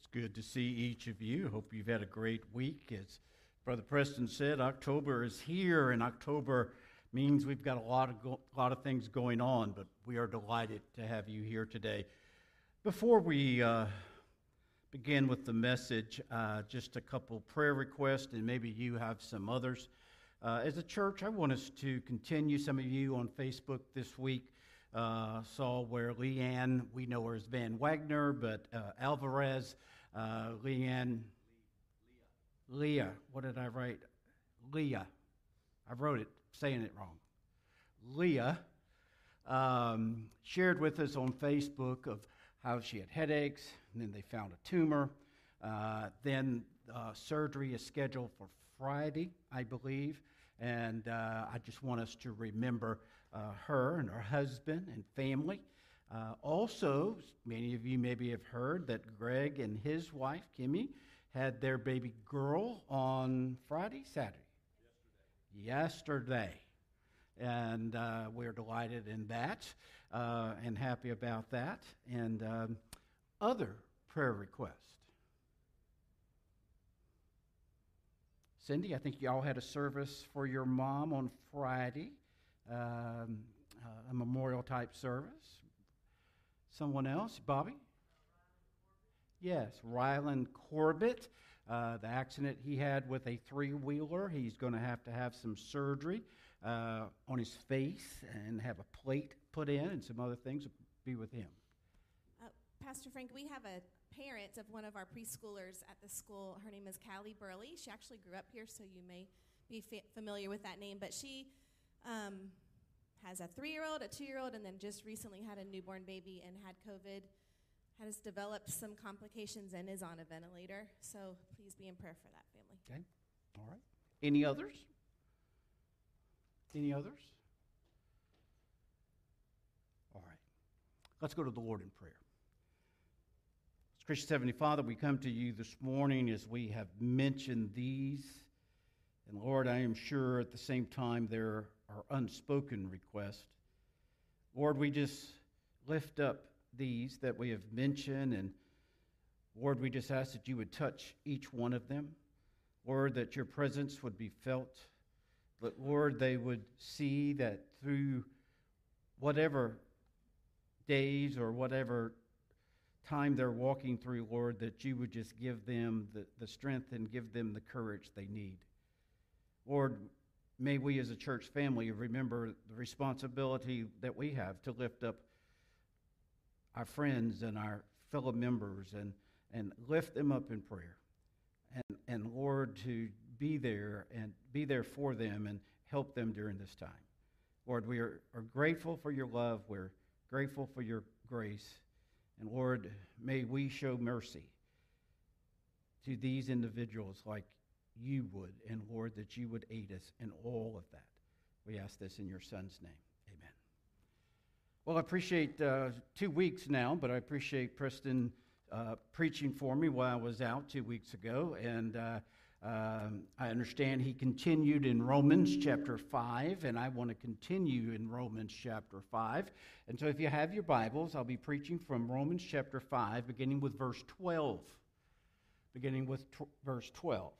It's good to see each of you. Hope you've had a great week. As Brother Preston said, October is here, and October means we've got a lot of go- lot of things going on. But we are delighted to have you here today. Before we uh, begin with the message, uh, just a couple prayer requests, and maybe you have some others. Uh, as a church, I want us to continue. Some of you on Facebook this week uh, saw where Leanne, we know her as Van Wagner, but uh, Alvarez, uh, Leanne, Leah, what did I write? Leah. I wrote it saying it wrong. Leah um, shared with us on Facebook of how she had headaches, and then they found a tumor. Uh, then uh, surgery is scheduled for Friday, I believe. And uh, I just want us to remember uh, her and her husband and family. Uh, also, many of you maybe have heard that Greg and his wife, Kimmy, had their baby girl on Friday, Saturday? Yesterday. Yesterday. And uh, we're delighted in that uh, and happy about that. And um, other prayer requests. Cindy, I think y'all had a service for your mom on Friday, um, uh, a memorial type service. Someone else? Bobby? Yes, Ryland Corbett. Uh, the accident he had with a three wheeler. He's going to have to have some surgery uh, on his face and have a plate put in and some other things be with him. Uh, Pastor Frank, we have a parent of one of our preschoolers at the school. Her name is Callie Burley. She actually grew up here, so you may be fa- familiar with that name. But she um, has a three year old, a two year old, and then just recently had a newborn baby and had COVID. Has developed some complications and is on a ventilator. So please be in prayer for that family. Okay. All right. Any others? Any others? All right. Let's go to the Lord in prayer. Christian Heavenly Father, we come to you this morning as we have mentioned these. And Lord, I am sure at the same time there are unspoken request. Lord, we just lift up these that we have mentioned. And Lord, we just ask that you would touch each one of them. Lord, that your presence would be felt. But Lord, they would see that through whatever days or whatever time they're walking through, Lord, that you would just give them the, the strength and give them the courage they need. Lord, may we as a church family remember the responsibility that we have to lift up our friends and our fellow members and, and lift them up in prayer. And, and Lord, to be there and be there for them and help them during this time. Lord, we are, are grateful for your love. We're grateful for your grace. And Lord, may we show mercy to these individuals like you would, and Lord, that you would aid us in all of that. We ask this in your Son's name. Amen. Well, I appreciate uh, two weeks now, but I appreciate Preston uh, preaching for me while I was out two weeks ago. And uh, um, I understand he continued in Romans chapter 5, and I want to continue in Romans chapter 5. And so, if you have your Bibles, I'll be preaching from Romans chapter 5, beginning with verse 12. Beginning with t- verse 12.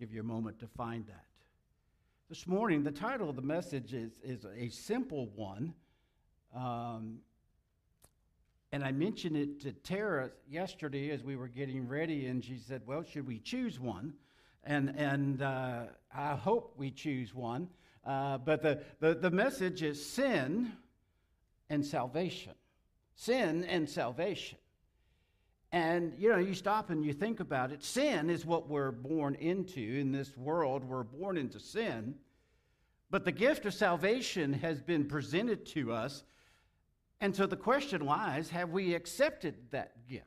Give you a moment to find that. This morning, the title of the message is, is a simple one. Um, and I mentioned it to Tara yesterday as we were getting ready, and she said, Well, should we choose one? And, and uh, I hope we choose one. Uh, but the, the, the message is sin and salvation. Sin and salvation. And, you know, you stop and you think about it. Sin is what we're born into in this world. We're born into sin. But the gift of salvation has been presented to us and so the question lies have we accepted that gift?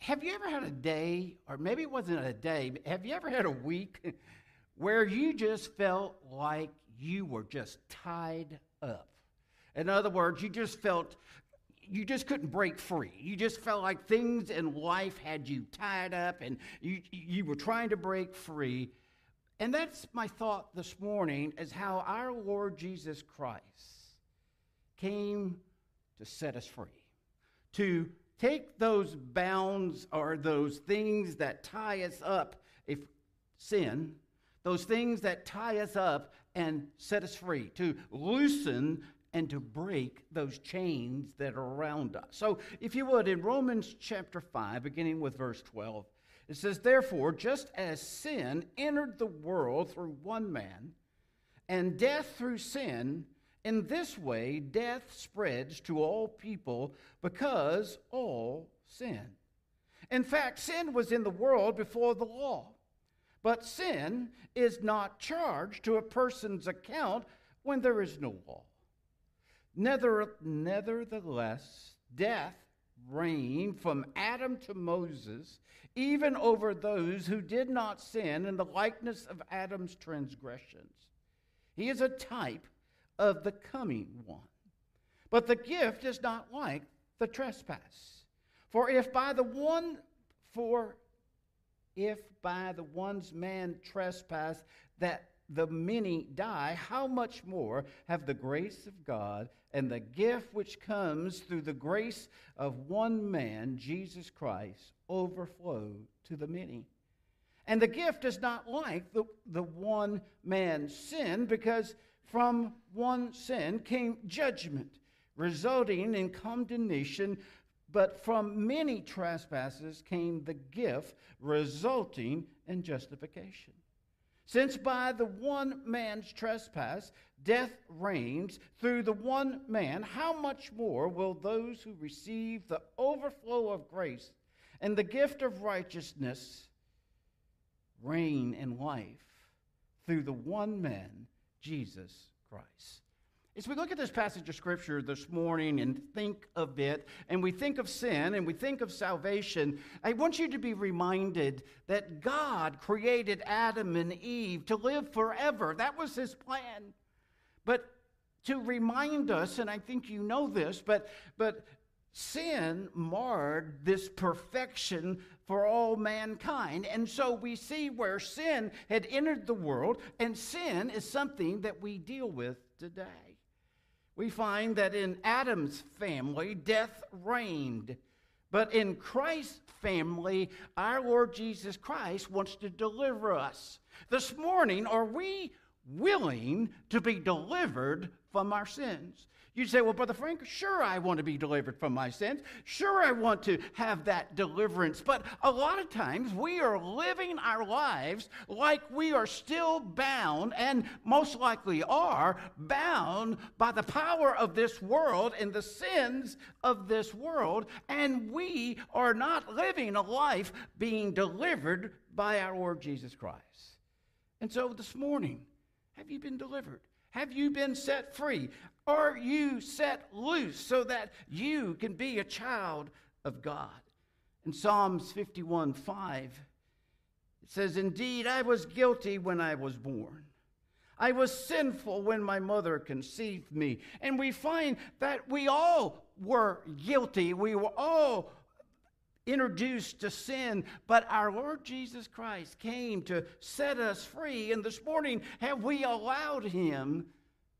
Have you ever had a day, or maybe it wasn't a day, have you ever had a week where you just felt like you were just tied up? In other words, you just felt you just couldn't break free. You just felt like things in life had you tied up and you, you were trying to break free. And that's my thought this morning is how our Lord Jesus Christ came to set us free, to take those bounds or those things that tie us up, if sin, those things that tie us up and set us free, to loosen and to break those chains that are around us. So, if you would, in Romans chapter 5, beginning with verse 12, it says, Therefore, just as sin entered the world through one man, and death through sin, in this way death spreads to all people because all sin. In fact, sin was in the world before the law. But sin is not charged to a person's account when there is no law. Nevertheless, death reigned from Adam to Moses, even over those who did not sin in the likeness of Adam's transgressions. He is a type of the coming one. But the gift is not like the trespass. For if by the one for if by the one's man trespass that the many die, how much more have the grace of God and the gift which comes through the grace of one man, Jesus Christ, overflow to the many? And the gift is not like the, the one man's sin, because from one sin came judgment, resulting in condemnation, but from many trespasses came the gift, resulting in justification. Since by the one man's trespass death reigns through the one man, how much more will those who receive the overflow of grace and the gift of righteousness reign in life through the one man, Jesus Christ? As we look at this passage of Scripture this morning and think of it, and we think of sin and we think of salvation, I want you to be reminded that God created Adam and Eve to live forever. That was his plan. But to remind us, and I think you know this, but, but sin marred this perfection for all mankind. And so we see where sin had entered the world, and sin is something that we deal with today we find that in Adam's family, death reigned. But in Christ's family, our Lord Jesus Christ wants to deliver us. This morning, are we willing to be delivered from our sins? You say, well, Brother Frank, sure, I want to be delivered from my sins. Sure, I want to have that deliverance. But a lot of times we are living our lives like we are still bound, and most likely are bound by the power of this world and the sins of this world. And we are not living a life being delivered by our Lord Jesus Christ. And so this morning, have you been delivered? Have you been set free? Are you set loose so that you can be a child of God? In Psalms 51 5, it says, Indeed, I was guilty when I was born. I was sinful when my mother conceived me. And we find that we all were guilty. We were all introduced to sin, but our Lord Jesus Christ came to set us free. And this morning, have we allowed Him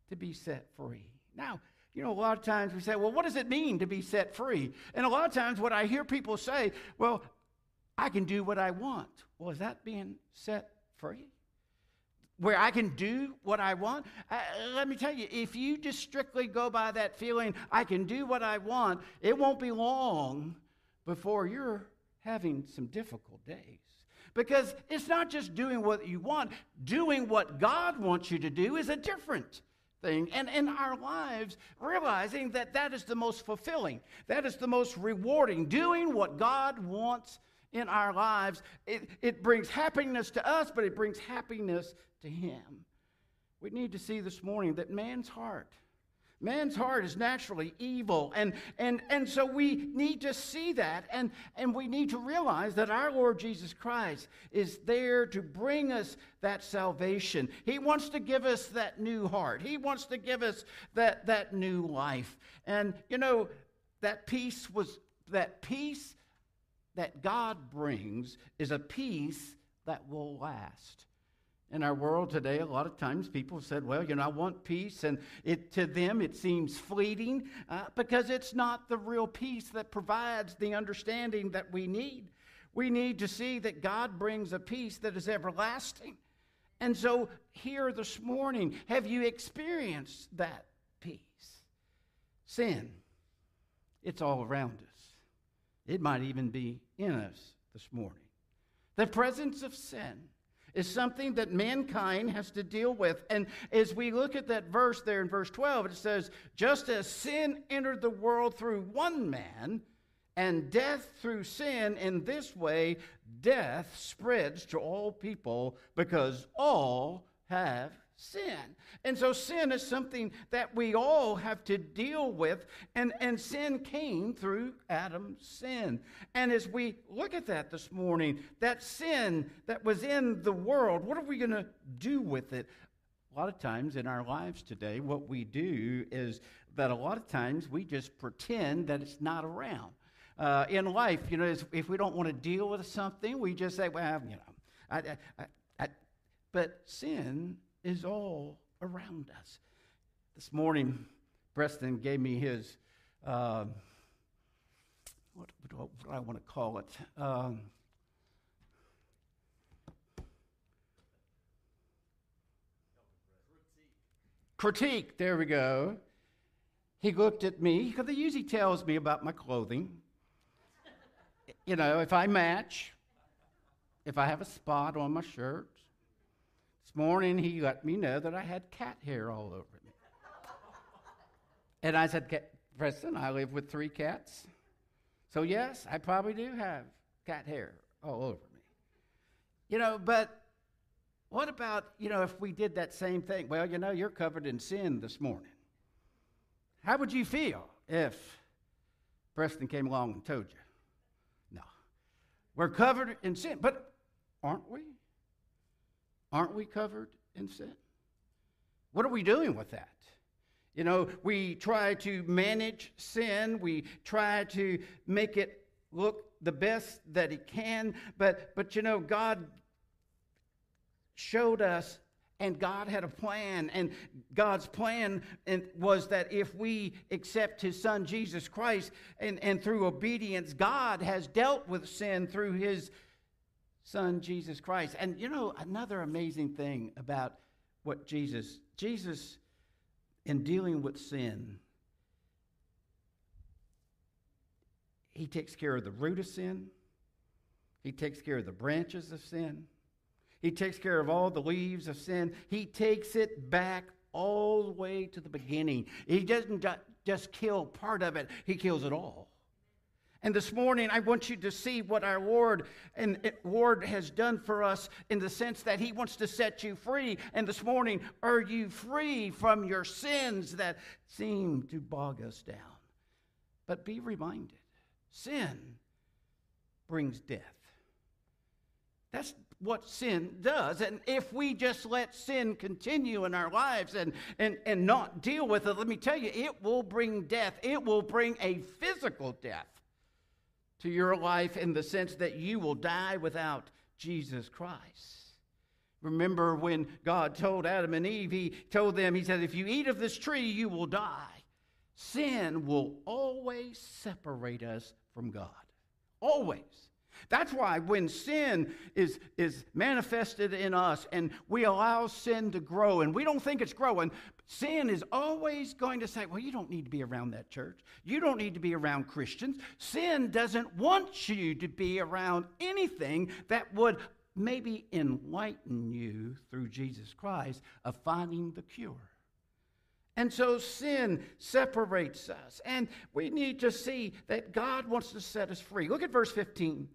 to be set free? Now, you know, a lot of times we say, well, what does it mean to be set free? And a lot of times what I hear people say, well, I can do what I want. Well, is that being set free? Where I can do what I want? Uh, let me tell you, if you just strictly go by that feeling, I can do what I want, it won't be long before you're having some difficult days. Because it's not just doing what you want, doing what God wants you to do is a different thing. And in our lives, realizing that that is the most fulfilling, that is the most rewarding, doing what God wants in our lives. It, it brings happiness to us, but it brings happiness to Him. We need to see this morning that man's heart Man's heart is naturally evil. And, and, and so we need to see that. And, and we need to realize that our Lord Jesus Christ is there to bring us that salvation. He wants to give us that new heart, He wants to give us that, that new life. And, you know, that peace was that peace that God brings is a peace that will last. In our world today, a lot of times people said, well, you know, I want peace. And it, to them, it seems fleeting uh, because it's not the real peace that provides the understanding that we need. We need to see that God brings a peace that is everlasting. And so, here this morning, have you experienced that peace? Sin, it's all around us. It might even be in us this morning. The presence of sin is something that mankind has to deal with. And as we look at that verse there in verse 12, it says, Just as sin entered the world through one man, and death through sin, in this way, death spreads to all people because all have sin. And so sin is something that we all have to deal with, and, and sin came through Adam's sin. And as we look at that this morning, that sin that was in the world, what are we going to do with it? A lot of times in our lives today, what we do is that a lot of times we just pretend that it's not around. Uh, in life, you know, if we don't want to deal with something, we just say, well, you know, I, I, I, but sin is all around us. This morning, Preston gave me his, uh, what, what, do I want to call it? Um, critique, there we go. He looked at me, because he usually tells me about my clothing. you know, if I match, if I have a spot on my shirt, morning, he let me know that I had cat hair all over me. and I said, Preston, I live with three cats. So, yes, I probably do have cat hair all over me. You know, but what about, you know, if we did that same thing? Well, you know, you're covered in sin this morning. How would you feel if Preston came along and told you? No. We're covered in sin, but aren't we? Aren't we covered in sin? What are we doing with that? You know, we try to manage sin, we try to make it look the best that it can, but but you know, God showed us and God had a plan, and God's plan was that if we accept His Son Jesus Christ and, and through obedience, God has dealt with sin through His Son, Jesus Christ. And you know, another amazing thing about what Jesus, Jesus, in dealing with sin, he takes care of the root of sin, he takes care of the branches of sin, he takes care of all the leaves of sin, he takes it back all the way to the beginning. He doesn't just kill part of it, he kills it all. And this morning, I want you to see what our Lord and eh, Lord has done for us in the sense that He wants to set you free. And this morning, are you free from your sins that seem to bog us down? But be reminded sin brings death. That's what sin does. And if we just let sin continue in our lives and, and, and not deal with it, let me tell you, it will bring death. It will bring a physical death to your life in the sense that you will die without Jesus Christ. Remember when God told Adam and Eve, He told them, He said, if you eat of this tree, you will die. Sin will always separate us from God. Always. That's why when sin is, is manifested in us and we allow sin to grow and we don't think it's growing, sin is always going to say, Well, you don't need to be around that church. You don't need to be around Christians. Sin doesn't want you to be around anything that would maybe enlighten you through Jesus Christ of finding the cure. And so sin separates us. And we need to see that God wants to set us free. Look at verse 15.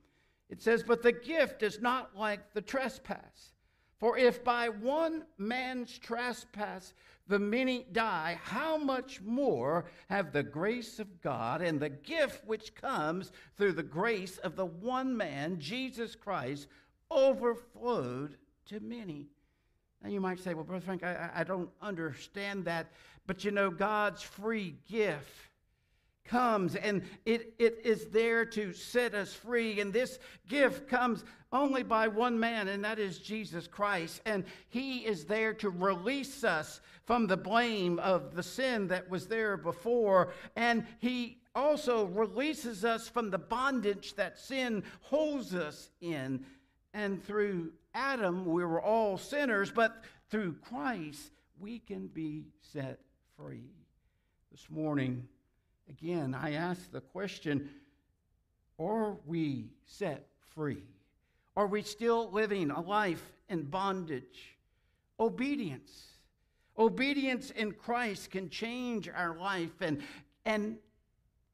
It says, But the gift is not like the trespass. For if by one man's trespass the many die, how much more have the grace of God and the gift which comes through the grace of the one man, Jesus Christ, overflowed to many? Now you might say, Well, Brother Frank, I, I don't understand that. But you know, God's free gift comes and it, it is there to set us free. And this gift comes only by one man, and that is Jesus Christ. And he is there to release us from the blame of the sin that was there before. And he also releases us from the bondage that sin holds us in. And through Adam, we were all sinners, but through Christ, we can be set free. This morning, again, I ask the question Are we set free? Are we still living a life in bondage? Obedience. Obedience in Christ can change our life and, and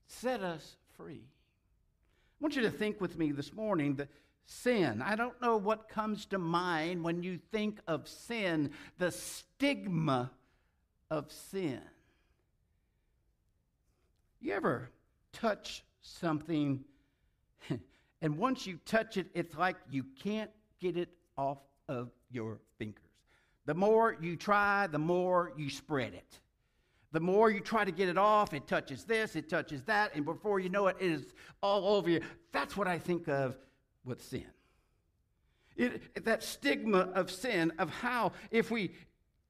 set us free. I want you to think with me this morning that sin, I don't know what comes to mind when you think of sin, the stigma of sin. You ever touch something, and once you touch it, it's like you can't get it off of your fingers. The more you try, the more you spread it. The more you try to get it off, it touches this, it touches that, and before you know it, it is all over you. That's what I think of with sin. It, that stigma of sin, of how if we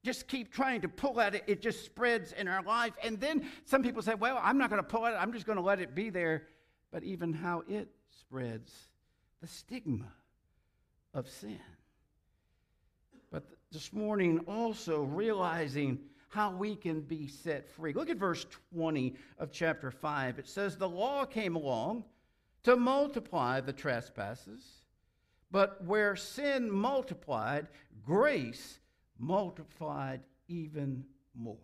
just keep trying to pull at it, it just spreads in our life. And then some people say, well, I'm not going to pull at it, I'm just going to let it be there. But even how it spreads, the stigma of sin. But this morning, also realizing how we can be set free. Look at verse 20 of chapter 5. It says, The law came along to multiply the trespasses, but where sin multiplied, grace multiplied even more.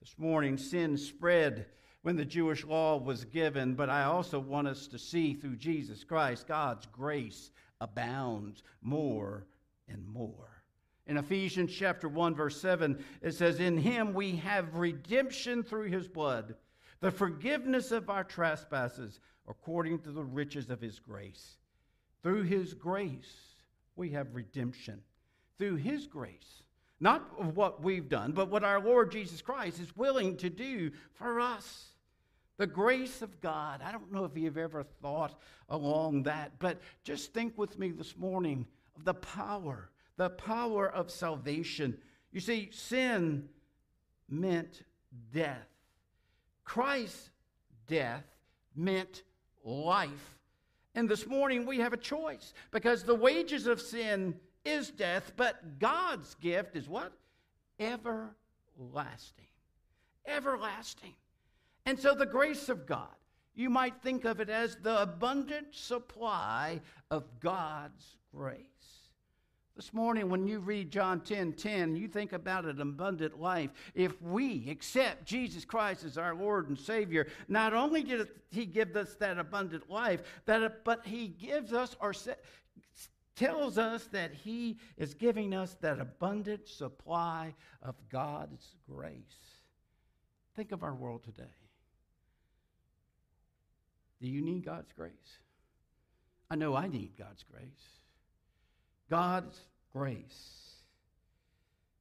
This morning, sin spread when the Jewish law was given, but I also want us to see through Jesus Christ, God's grace abounds more and more. In Ephesians chapter 1 verse 7 it says in him we have redemption through his blood the forgiveness of our trespasses according to the riches of his grace through his grace we have redemption through his grace. Not of what we've done, but what our Lord Jesus Christ is willing to do for us. The grace of God. I don't know if you've ever thought along that, but just think with me this morning of the power, the power of salvation. You see, sin meant death. Christ's death meant life. And this morning we have a choice because the wages of sin is death, but God's gift is what? Everlasting. Everlasting. And so the grace of God, you might think of it as the abundant supply of God's grace. This morning, when you read John 10 10, you think about an abundant life. If we accept Jesus Christ as our Lord and Savior, not only did He give us that abundant life, that, but He gives us or tells us that He is giving us that abundant supply of God's grace. Think of our world today. Do you need God's grace? I know I need God's grace. God's grace.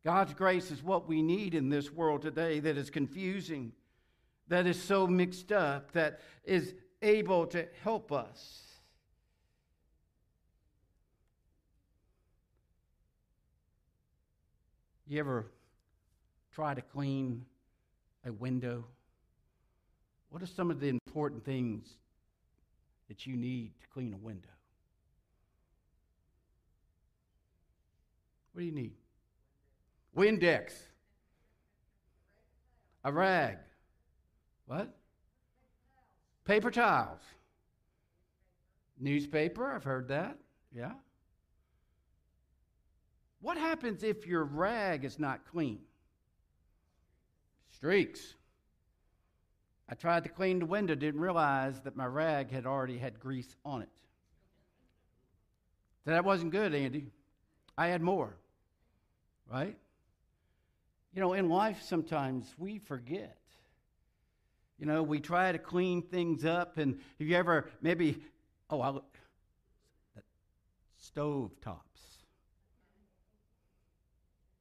God's grace is what we need in this world today that is confusing, that is so mixed up, that is able to help us. You ever try to clean a window? What are some of the important things that you need to clean a window? What do you need? Windex. A rag. What? Paper towels. Newspaper, I've heard that. Yeah. What happens if your rag is not clean? Streaks. I tried to clean the window, didn't realize that my rag had already had grease on it. So that wasn't good, Andy. I had more. Right? You know, in life, sometimes we forget. You know, we try to clean things up, and have you ever maybe, oh, I'll, stove tops.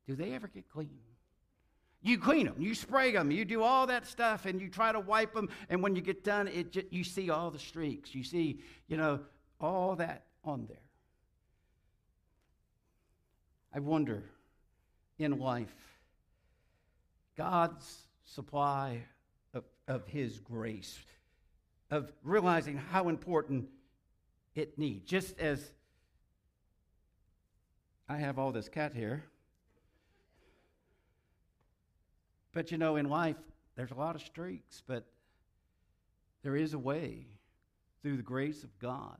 Do they ever get clean? You clean them, you spray them, you do all that stuff, and you try to wipe them. And when you get done, it just, you see all the streaks. You see, you know, all that on there. I wonder in life, God's supply of, of His grace, of realizing how important it needs. Just as I have all this cat hair. But you know, in life, there's a lot of streaks, but there is a way through the grace of God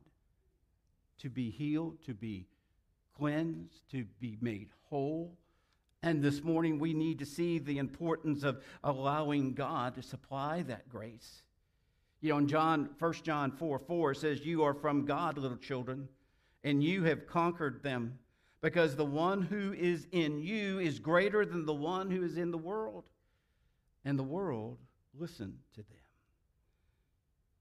to be healed, to be cleansed, to be made whole. And this morning, we need to see the importance of allowing God to supply that grace. You know, in John, 1 John 4 4 says, You are from God, little children, and you have conquered them, because the one who is in you is greater than the one who is in the world. And the world listened to them.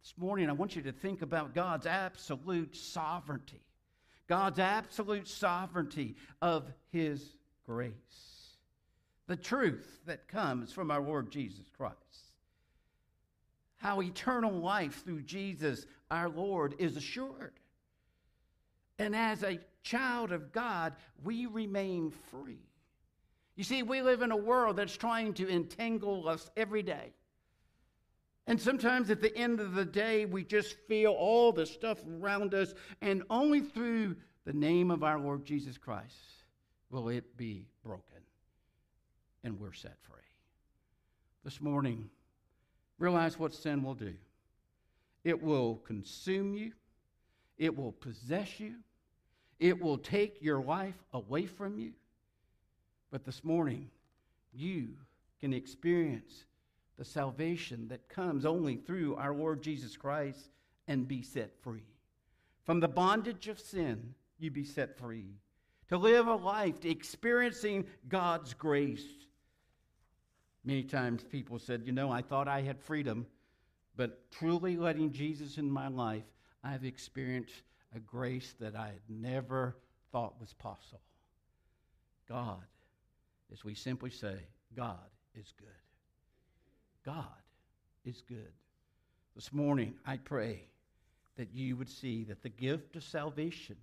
This morning, I want you to think about God's absolute sovereignty, God's absolute sovereignty of His grace, the truth that comes from our Lord Jesus Christ. How eternal life through Jesus our Lord is assured. And as a child of God, we remain free. You see, we live in a world that's trying to entangle us every day. And sometimes at the end of the day, we just feel all the stuff around us, and only through the name of our Lord Jesus Christ will it be broken, and we're set free. This morning, realize what sin will do it will consume you, it will possess you, it will take your life away from you. But this morning, you can experience the salvation that comes only through our Lord Jesus Christ and be set free. From the bondage of sin, you be set free. To live a life experiencing God's grace. Many times people said, You know, I thought I had freedom, but truly letting Jesus in my life, I've experienced a grace that I had never thought was possible. God, as we simply say, God is good. God is good. This morning, I pray that you would see that the gift of salvation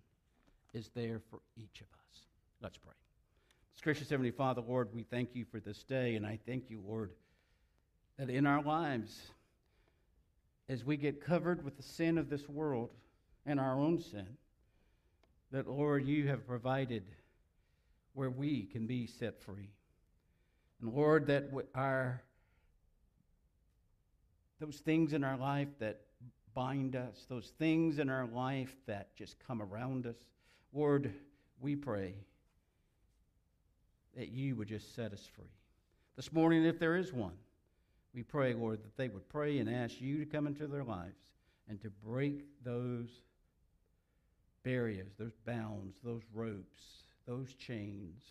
is there for each of us. Let's pray. Gracious Heavenly Father, Lord, we thank you for this day, and I thank you, Lord, that in our lives, as we get covered with the sin of this world and our own sin, that, Lord, you have provided where we can be set free. And, Lord, that our those things in our life that bind us, those things in our life that just come around us, Lord, we pray that you would just set us free. This morning, if there is one, we pray, Lord, that they would pray and ask you to come into their lives and to break those barriers, those bounds, those ropes, those chains,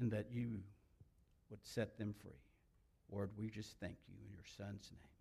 and that you would set them free. Lord, we just thank you in your Son's name.